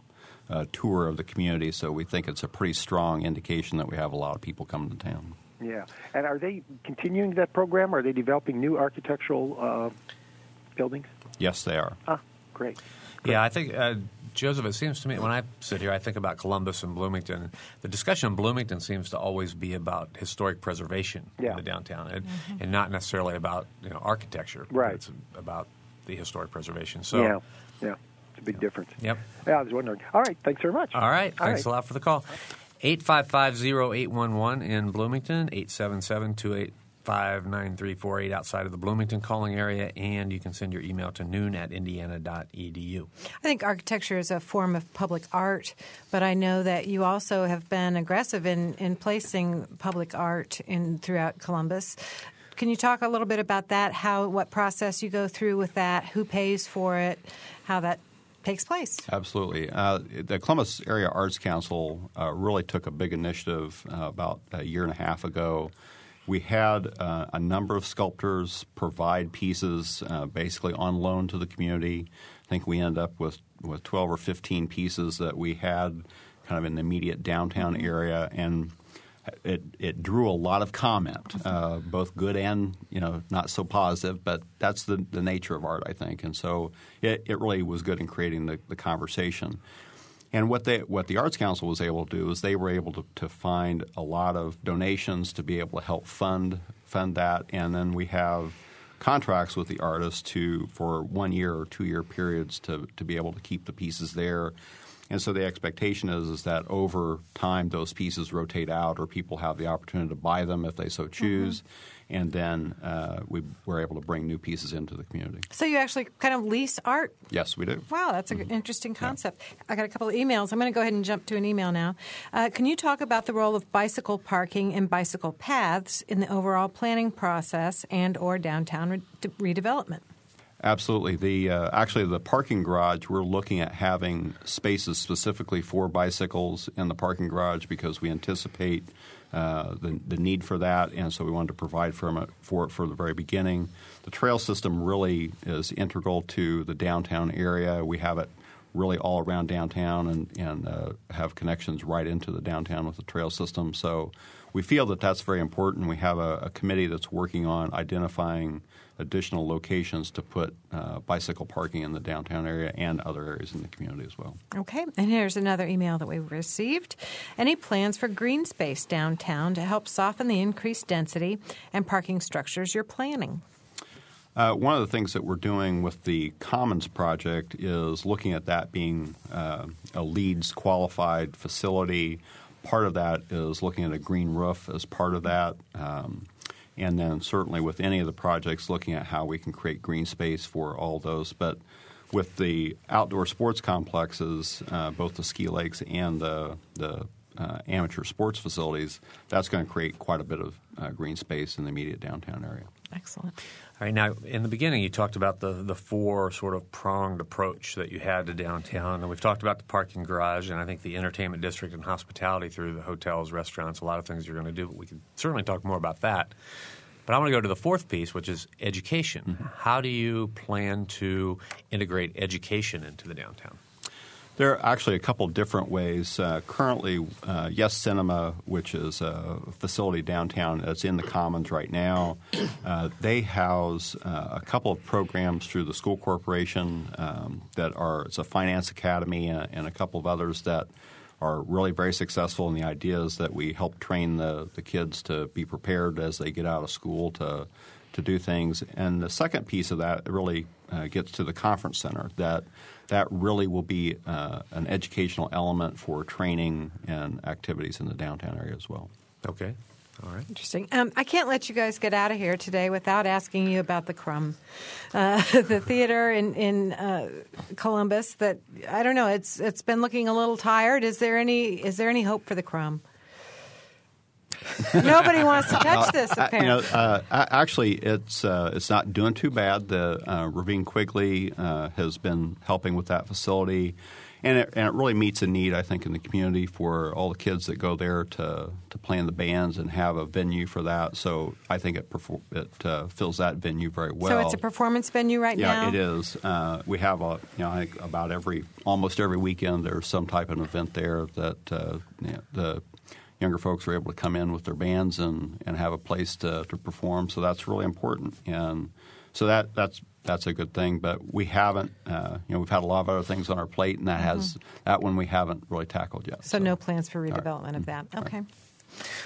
S3: uh, tour of the community, so we think it's a pretty strong indication that we have a lot of people coming to town.
S10: Yeah, and are they continuing that program? Are they developing new architectural uh, buildings?
S3: Yes, they are.
S10: Ah, great.
S1: great. Yeah, I think uh, Joseph. It seems to me when I sit here, I think about Columbus and Bloomington. The discussion in Bloomington seems to always be about historic preservation
S10: yeah.
S1: in the downtown, and, mm-hmm. and, not necessarily about you know architecture.
S10: Right.
S1: It's about the historic preservation. So
S10: yeah, yeah, it's a big
S1: yeah.
S10: difference.
S1: Yep.
S10: Yeah, I was wondering. All right, thanks very much.
S1: All right,
S10: All
S1: thanks
S10: right.
S1: a lot for the call. 855-0811 in Bloomington, 877-285-9348 outside of the Bloomington calling area, and you can send your email to noon at indiana.edu.
S4: I think architecture is a form of public art, but I know that you also have been aggressive in, in placing public art in throughout Columbus. Can you talk a little bit about that? How what process you go through with that? Who pays for it? How that takes place.
S3: Absolutely. Uh, the Columbus Area Arts Council uh, really took a big initiative uh, about a year and a half ago. We had uh, a number of sculptors provide pieces uh, basically on loan to the community. I think we ended up with, with 12 or 15 pieces that we had kind of in the immediate downtown area. And it it drew a lot of comment, uh, both good and you know not so positive. But that's the the nature of art, I think, and so it, it really was good in creating the, the conversation. And what they what the Arts Council was able to do is they were able to, to find a lot of donations to be able to help fund fund that, and then we have contracts with the artists to for one year or two year periods to to be able to keep the pieces there and so the expectation is, is that over time those pieces rotate out or people have the opportunity to buy them if they so choose. Mm-hmm. And then uh, we were able to bring new pieces into the community.
S4: So you actually kind of lease art?
S3: Yes, we do.
S4: Wow, that's an mm-hmm. interesting concept. Yeah. I got a couple of emails. I'm going to go ahead and jump to an email now. Uh, can you talk about the role of bicycle parking and bicycle paths in the overall planning process and or downtown re- redevelopment?
S3: Absolutely. The uh, actually the parking garage we're looking at having spaces specifically for bicycles in the parking garage because we anticipate uh, the, the need for that, and so we wanted to provide for it for it for the very beginning. The trail system really is integral to the downtown area. We have it really all around downtown and, and uh, have connections right into the downtown with the trail system. So we feel that that's very important. We have a, a committee that's working on identifying additional locations to put uh, bicycle parking in the downtown area and other areas in the community as well.
S4: Okay, and here's another email that we received. Any plans for green space downtown to help soften the increased density and parking structures you're planning?
S3: Uh, one of the things that we're doing with the Commons project is looking at that being uh, a LEEDs qualified facility. Part of that is looking at a green roof as part of that. Um, and then certainly with any of the projects, looking at how we can create green space for all those. But with the outdoor sports complexes, uh, both the ski lakes and the, the uh, amateur sports facilities, that's going to create quite a bit of uh, green space in the immediate downtown area.
S4: Excellent.
S1: All right. Now, in the beginning, you talked about the the four sort of pronged approach that you had to downtown, and we've talked about the parking garage, and I think the entertainment district and hospitality through the hotels, restaurants, a lot of things you're going to do. But we can certainly talk more about that. But I want to go to the fourth piece, which is education. Mm-hmm. How do you plan to integrate education into the downtown?
S3: There are actually a couple different ways. Uh, currently, uh, Yes Cinema, which is a facility downtown that's in the Commons right now, uh, they house uh, a couple of programs through the school corporation um, that are it's a finance academy and, and, a couple of others that are really very successful. And the idea is that we help train the, the kids to be prepared as they get out of school to to do things. And the second piece of that really uh, gets to the conference center that that really will be uh, an educational element for training and activities in the downtown area as well.
S1: Okay. All right.
S4: Interesting. Um, I can't let you guys get out of here today without asking you about the Crump, uh, the theater in in uh, Columbus. That I don't know. It's it's been looking a little tired. Is there any is there any hope for the Crump? Nobody wants to touch this. Apparently,
S3: you know, uh, actually, it's uh, it's not doing too bad. The uh, Ravine Quigley uh, has been helping with that facility, and it, and it really meets a need, I think, in the community for all the kids that go there to to play in the bands and have a venue for that. So I think it perfor- it uh, fills that venue very well.
S4: So it's a performance venue right
S3: yeah,
S4: now.
S3: Yeah, it is. Uh, we have a you know I think about every almost every weekend there's some type of event there that you know, the younger folks are able to come in with their bands and, and have a place to, to perform. So that's really important. And so that that's that's a good thing. But we haven't, uh, you know, we've had a lot of other things on our plate, and that mm-hmm. has that one we haven't really tackled yet.
S4: So, so. no plans for redevelopment right. of that. Okay. Right.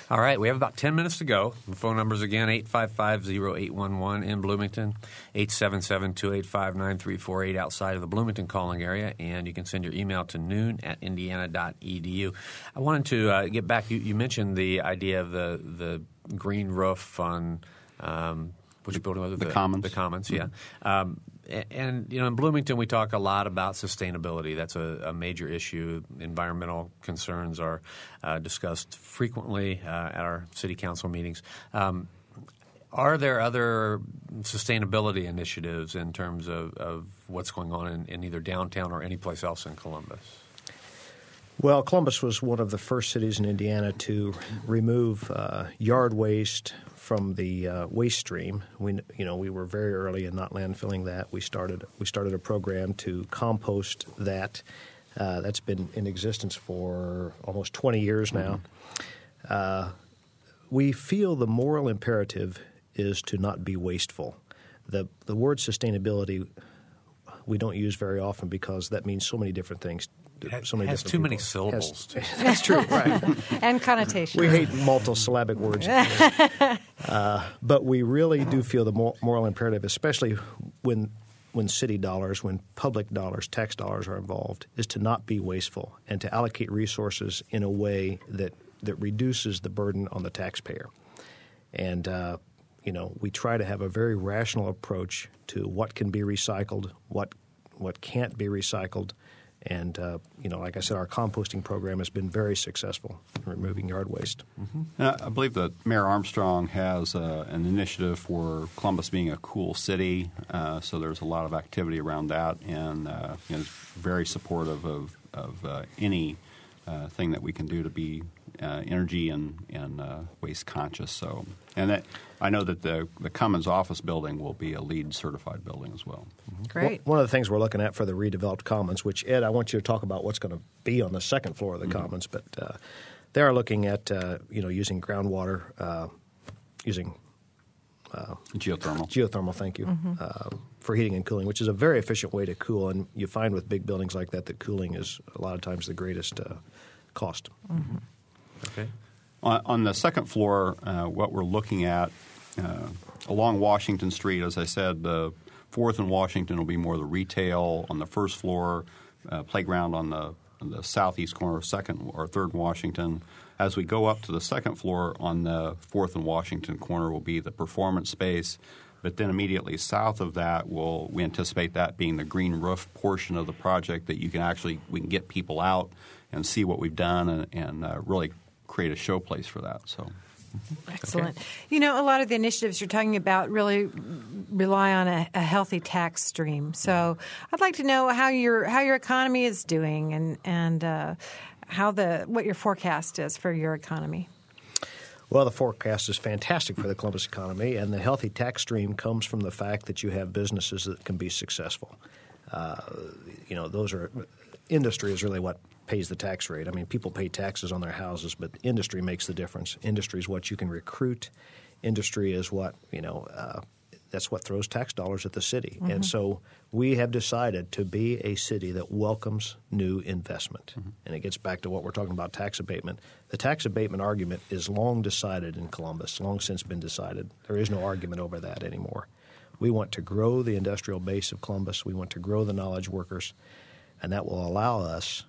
S1: All right, we have about 10 minutes to go. The phone numbers again 855 0811 in Bloomington, 877 285 9348 outside of the Bloomington calling area, and you can send your email to noon at indiana.edu. I wanted to uh, get back, you, you, mentioned the idea of the, the green roof on. Um, which building was
S3: it? The, the Commons.
S1: The Commons, mm-hmm. yeah. Um, and you know, in Bloomington, we talk a lot about sustainability. That's a, a major issue. Environmental concerns are uh, discussed frequently uh, at our city council meetings. Um, are there other sustainability initiatives in terms of, of what's going on in, in either downtown or any place else in Columbus?
S2: Well, Columbus was one of the first cities in Indiana to remove uh, yard waste from the uh, waste stream. We, you know, we were very early in not landfilling that. We started we started a program to compost that. Uh, that's been in existence for almost 20 years now. Mm-hmm. Uh, we feel the moral imperative is to not be wasteful. The the word sustainability we don't use very often because that means so many different things so many
S1: has
S2: too
S1: people.
S2: many
S1: syllables.
S2: Has, that's true, right?
S4: and connotations.
S2: We hate multisyllabic words, uh, but we really do feel the moral imperative, especially when when city dollars, when public dollars, tax dollars are involved, is to not be wasteful and to allocate resources in a way that that reduces the burden on the taxpayer. And uh, you know, we try to have a very rational approach to what can be recycled, what what can't be recycled and uh, you know, like I said, our composting program has been very successful in removing yard waste.
S3: Mm-hmm. I believe that Mayor Armstrong has uh, an initiative for Columbus being a cool city. Uh, so there's a lot of activity around that, and uh, you know, very supportive of, of uh, any uh, thing that we can do to be uh, energy and, and uh, waste conscious. So, and that, I know that the the Commons office building will be a LEED certified building as well.
S4: Mm-hmm. Great.
S2: One of the things we're looking at for the redeveloped Commons, which Ed, I want you to talk about what's going to be on the second floor of the mm-hmm. Commons, but uh, they are looking at uh, you know using groundwater, uh, using
S3: geothermal.
S2: Geothermal, thank you. Mm-hmm. for heating and cooling, which is a very efficient way to cool, and you find with big buildings like that that cooling is a lot of times the greatest cost.
S4: Mm-hmm.
S3: Okay. On, on the second floor, uh, what we're looking at uh, along Washington Street, as I said, the fourth and Washington will be more the retail on the first floor, uh, playground on the, on the southeast corner, of second or third Washington. As we go up to the second floor on the fourth and Washington corner will be the performance space. But then immediately south of that, will we anticipate that being the green roof portion of the project that you can actually we can get people out and see what we've done and, and uh, really create a showplace for that. So.
S4: Excellent. Okay. You know, a lot of the initiatives you're talking about really rely on a, a, healthy tax stream. So, I'd like to know how your how your economy is doing and and uh, how the what your forecast is for your economy.
S2: Well, the forecast is fantastic for the Columbus economy, and the healthy tax stream comes from the fact that you have businesses that can be successful. Uh, you know, those are industry is really what pays the tax rate. I mean, people pay taxes on their houses, but industry makes the difference. Industry is what you can recruit. Industry is what you know. Uh, that's what throws tax dollars at the city.
S11: Mhm.
S2: And so we have decided to be a city that welcomes new investment. And it gets back to what we're talking about tax abatement. The tax abatement argument is long decided in Columbus, long since been decided. There is no argument over that anymore. We want to grow the industrial base of Columbus, we want to grow the knowledge workers, and that will allow us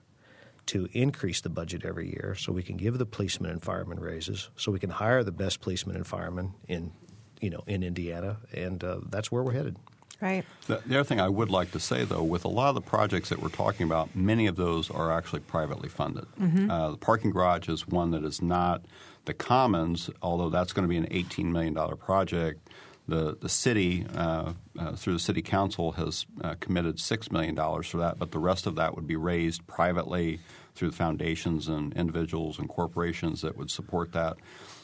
S2: to increase the budget every year so we can give the policemen and firemen raises, so we can hire the best policemen and firemen in, you know, in Indiana, and uh, that's where we're headed.
S4: Right.
S3: The, the other thing I would like to say, though, with a lot of the projects that we're talking about, many of those are actually privately funded.
S11: Mhm.
S3: Uh, the parking garage is one that is not the Commons, although that's going to be an $18 million project. The, the city, uh, uh, through the city council, has uh, committed $6 million for that, but the rest of that would be raised privately through foundations and individuals and corporations that would support that.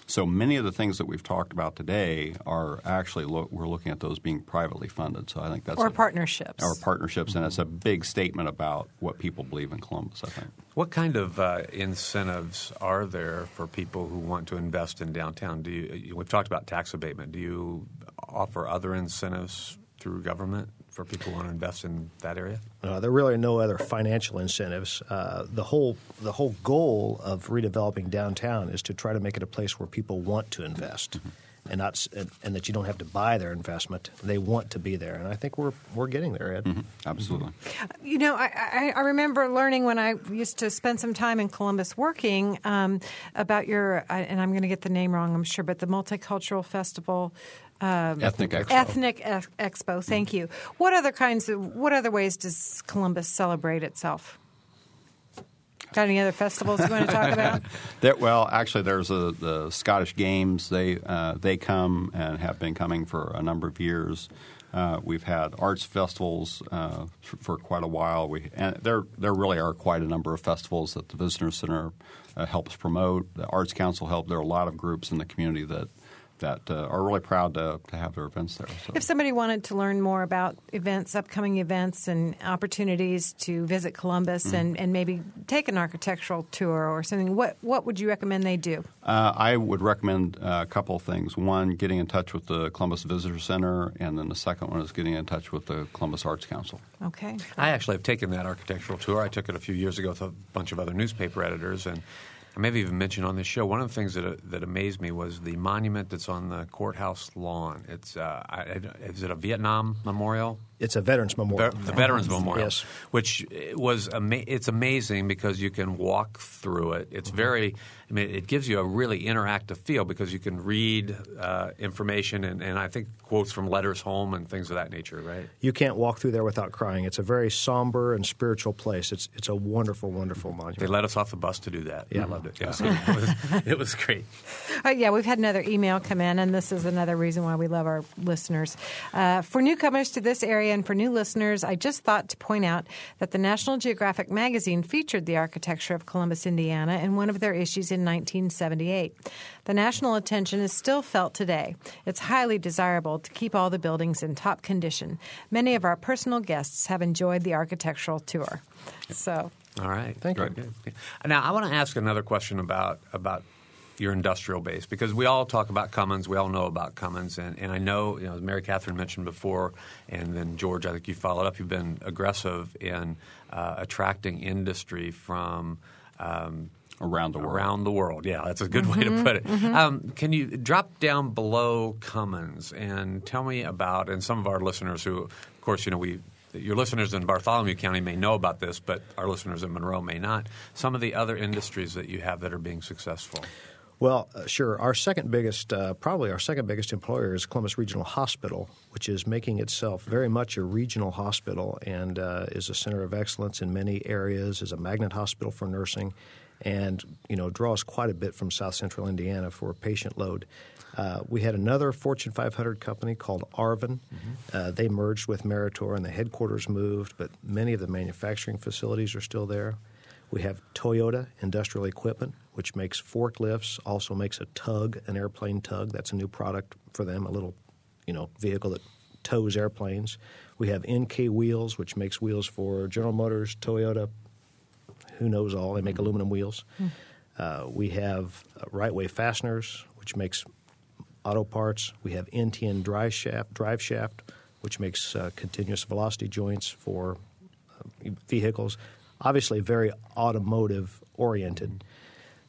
S3: So many of the things that we've talked about today are actually lo- we're looking at those being privately funded. So I think that's
S4: or
S3: a,
S4: partnerships.
S3: or partnerships, and it's a big statement about what people believe in Columbus. I think.
S1: What kind of uh, incentives are there for people who want to invest in downtown? Do you, we've talked about tax abatement. Do you offer other incentives through government for people who want to invest in that area?
S2: Uh, there really are no other financial incentives. Uh, the whole the whole goal of redeveloping downtown is to try to make it a place where people want to invest, and not and, and that you don't have to buy their investment. They want to be there, and I think we're we're getting there, Ed.
S3: Absolutely.
S4: You know, I, I, I remember learning when I used to spend some time in Columbus working um, about your, I- and I'm going to get the name wrong, I'm sure, but the multicultural festival. Um,
S3: Ethnic Expo.
S4: Ethnic Expo. Thank you. What other kinds of, what other ways does Columbus celebrate itself? Got any other festivals you want to talk about?
S3: There, well, actually, there's a, the Scottish Games. They uh, they come and have been coming for a number of years. Uh, we've had arts festivals uh, for, quite a while. We and there there really are quite a number of festivals that the Visitor Center uh, helps promote. The Arts Council help. There are a lot of groups in the community that that uh, are really proud to, to have their events there. So.
S4: If somebody wanted to learn more about events, upcoming events, and opportunities to visit Columbus
S3: Mm-hmm.
S4: and, and maybe take an architectural tour or something, what, what would you recommend they do?
S3: Uh, I would recommend uh, a couple of things. One, getting in touch with the Columbus Visitor Center, and then the second one is getting in touch with the Columbus Arts Council.
S4: Okay.
S1: I actually have taken that architectural tour. I took it a few years ago with a bunch of other newspaper editors, and I maybe even mentioned on this show one of the things that uh, that amazed me was the monument that's on the courthouse lawn. It's uh, I, I- is it a Vietnam memorial?
S2: It's a Veterans Memorial.
S1: Ve- the Veterans Memorial,
S2: Yes.
S1: which was ama- it's amazing because you can walk through it. It's very, I mean, it gives you a really interactive feel because you can read uh, information and, and I think quotes from letters home and things of that nature, right?
S2: You can't walk through there without crying. It's a very somber and spiritual place. It's it's a wonderful, wonderful monument.
S1: They let us off the bus to do that.
S2: Yeah.
S1: I loved it. Yeah, it, was, it was great.
S4: Uh, yeah, we've had another email come in, and this is another reason why we love our listeners. Uh, for newcomers to this area and for new listeners, I just thought to point out that the National Geographic magazine featured the architecture of Columbus, Indiana, in one of their issues in 1978. The national attention is still felt today. It's highly desirable to keep all the buildings in top condition. Many of our personal guests have enjoyed the architectural tour. So.
S1: All right.
S2: Thank
S1: Very
S2: you.
S1: Now, I want to ask another question about about your industrial base because we all talk about Cummins, we all know about Cummins, and, and I know, you know, as Mary Catherine mentioned before, and then George, I think you followed up. You've been aggressive in uh, attracting industry from. Um,
S3: Around the world.
S1: Around the world, yeah, that's a good way to put it. Um, can you drop down below Cummins and tell me about, and some of our listeners who, of course, you know, we your listeners in Bartholomew County may know about this, but our listeners in Monroe may not. Some of the other industries that you have that are being successful.
S2: Well, uh, sure. Our second biggest, uh, probably our second biggest employer is Columbus Regional Hospital, which is making itself very much a regional hospital and uh, is a center of excellence in many areas. is a magnet hospital for nursing, and you know draws quite a bit from South Central Indiana for patient load. Uh, we had another Fortune 500 company called Arvin. Uh, they merged with Meritor, and the headquarters moved, but many of the manufacturing facilities are still there. We have Toyota Industrial Equipment, which makes forklifts, also makes a tug, an airplane tug. That's a new product for them, a little, you know, vehicle that tows airplanes. We have Enkei Wheels, which makes wheels for General Motors, Toyota, who knows all. They make aluminum wheels. Uh, we have uh, Rightway Fasteners, which makes auto parts. We have NTN Drive Shaft, drive shaft which makes uh, continuous velocity joints for uh, vehicles. Obviously, very automotive oriented.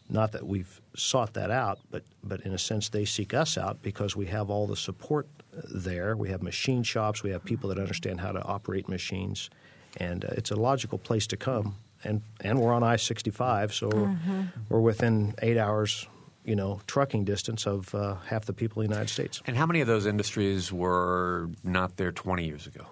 S2: Not that we've sought that out, but but in a sense, they seek us out because we have all the support there. We have machine shops. We have people that understand how to operate machines, and uh, it's a logical place to come. And and we're on I sixty five, so
S4: Mm-hmm.
S2: we're within eight hours, you know, trucking distance of uh, half the people in the United States.
S1: And how many of those industries were not there 20 years ago?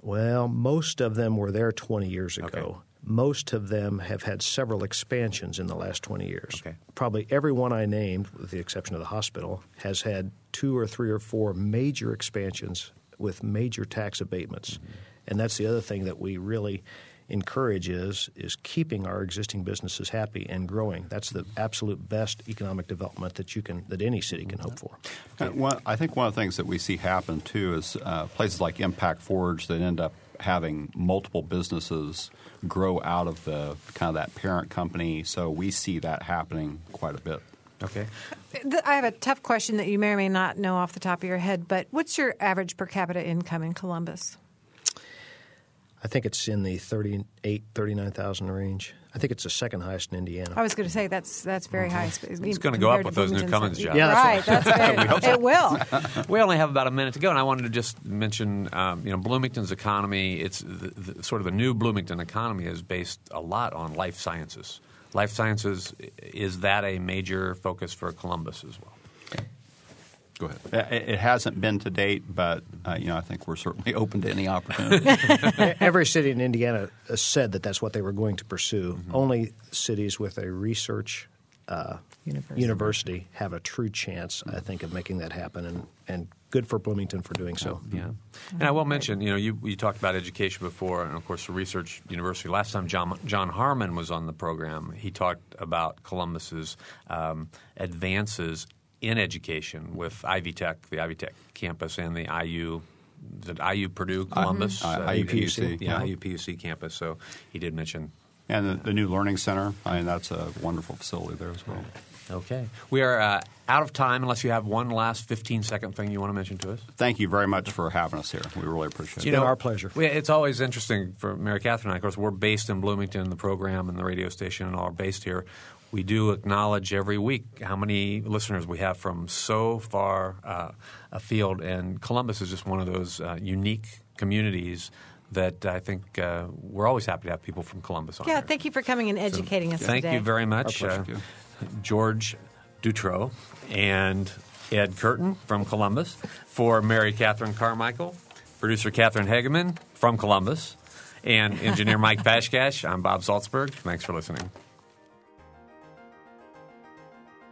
S2: Well, most of them were there 20 years ago.
S1: Okay.
S2: Most of them have had several expansions in the last 20 years.
S1: Okay.
S2: Probably every one I named, with the exception of the hospital, has had two or three or four major expansions with major tax abatements.
S1: Mm-hmm.
S2: And that's the other thing that we really encourage is is keeping our existing businesses happy and growing. That's the absolute best economic development that you can that any city can hope for.
S3: Uh, one, I think one of the things that we see happen too is uh, places like Impact Forge that end up having multiple businesses grow out of the kind of that parent company. So we see that happening quite a bit.
S1: Okay.
S4: I have a tough question that you may or may not know off the top of your head, but what's your average per capita income in Columbus?
S2: I think it's in the 38 39,000 range. I think it's the second highest in Indiana.
S4: I was going to say that's that's very high.
S1: It's gonna go up with those new Cummins jobs.
S2: Yeah,
S4: right.
S2: that's
S4: That's it will.
S1: We only have about a minute to go, and I wanted to just mention, um, you know, Bloomington's economy. It's the, the, sort of the new Bloomington economy is based a lot on life sciences. Life sciences is that a major focus for Columbus as well? Go ahead.
S3: Uh, It, it hasn't been to date, but uh, you know I think we're certainly open to any opportunity.
S2: Every city in Indiana said that that's what they were going to pursue.
S1: Mm-hmm.
S2: Only cities with a research uh,
S4: University.
S2: university have a true chance, I think, of making that happen, and, and good for Bloomington for doing so.
S1: Yeah, and I will mention, you know, you, you talked about education before, and of course, the research university. Last time John John Harmon was on the program, he talked about Columbus's um, advances in education with Ivy Tech, the Ivy Tech campus, and the IU. Is it IU Purdue Columbus?
S3: I-
S1: Uh,
S3: IUPUC,
S1: yeah,
S3: yeah.
S1: IUPUC campus. So he did mention.
S3: and the, the new learning center, I mean that's a wonderful facility there as well.
S1: Okay, we are uh, out of time. Unless you have one last fifteen second thing you want to mention to us.
S3: Thank you very much for having us here. We really appreciate
S2: You
S3: it.
S2: know, our pleasure.
S1: we- It's always interesting for Mary Catherine and I. Of course, we're based in Bloomington, the program and the radio station and all are based here. We do acknowledge every week how many listeners we have from so far uh, afield, and Columbus is just one of those uh, unique communities that I think uh, we're always happy to have people from Columbus on.
S4: Yeah,
S1: here.
S4: thank you for coming and educating us
S1: Thank
S4: today.
S1: you very much,
S3: Our
S1: uh. George Dutro and Ed Curtin from Columbus. For Mary Catherine Carmichael, producer Catherine Hageman from Columbus, and engineer Mike Pashkash, I'm Bob Zaltsberg. Thanks for listening.